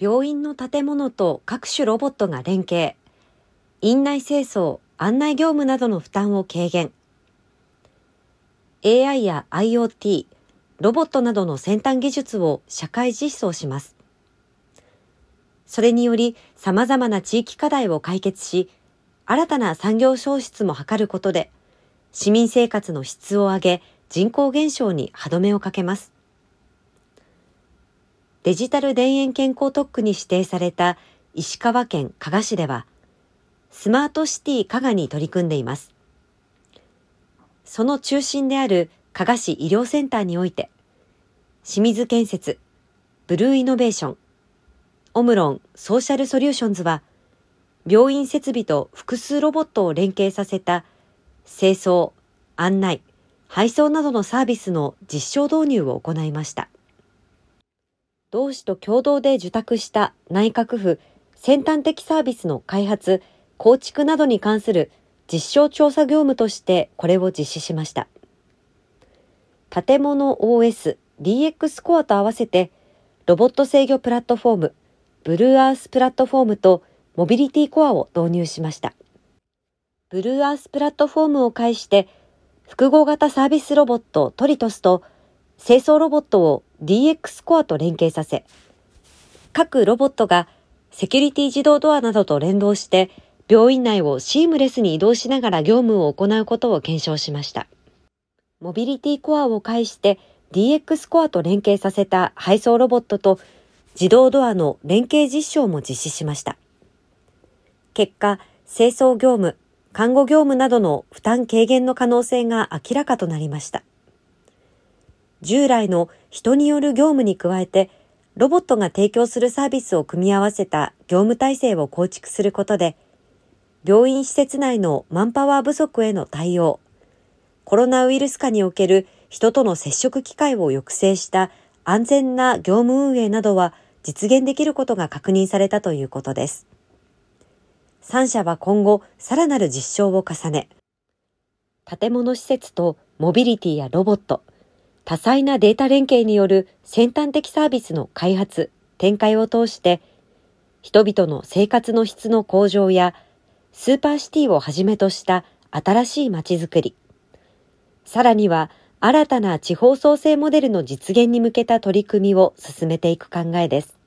病院の建物と各種ロボットが連携、院内清掃、案内業務などの負担を軽減。AI や IoT、ロボットなどの先端技術を社会実装します。それにより様々な地域課題を解決し、新たな産業創出も図ることで、市民生活の質を上げ、人口減少に歯止めをかけます。デジタル田園健康特区に指定された石川県加賀市では、スマートシティ加賀に取り組んでいます。その中心である加賀市医療センターにおいて、清水建設、ブルーイノベーション、オムロンソーシャルソリューションズは、病院設備と複数ロボットを連携させた清掃、案内、配送などのサービスの実証導入を行いました。同氏と共同で受託した内閣府先端的サービスの開発、構築などに関する実証調査業務としてこれを実施しました。建物 OS、DX コアと合わせて、ロボット制御プラットフォーム、ブルーアースプラットフォームとモビリティコアを導入しました。ブルーアースプラットフォームを介して、複合型サービスロボットトリトスと清掃ロボットを DX コアと連携させ、各ロボットがセキュリティ自動ドアなどと連動して病院内をシームレスに移動しながら業務を行うことを検証しました。モビリティコアを介して DX コアと連携させた配送ロボットと自動ドアの連携実証も実施しました。結果、清掃業務、看護業務などの負担軽減の可能性が明らかとなりました。従来の人による業務に加えて、ロボットが提供するサービスを組み合わせた業務体制を構築することで、病院施設内のマンパワー不足への対応、コロナウイルス下における人との接触機会を抑制した安全な業務運営などは実現できることが確認されたということです。3社は今後さらなる実証を重ね、建物施設とモビリティやロボット、多彩なデータ連携による先端的サービスの開発、展開を通して、人々の生活の質の向上や、スーパーシティをはじめとした新しい街づくり、さらには新たな地方創生モデルの実現に向けた取り組みを進めていく考えです。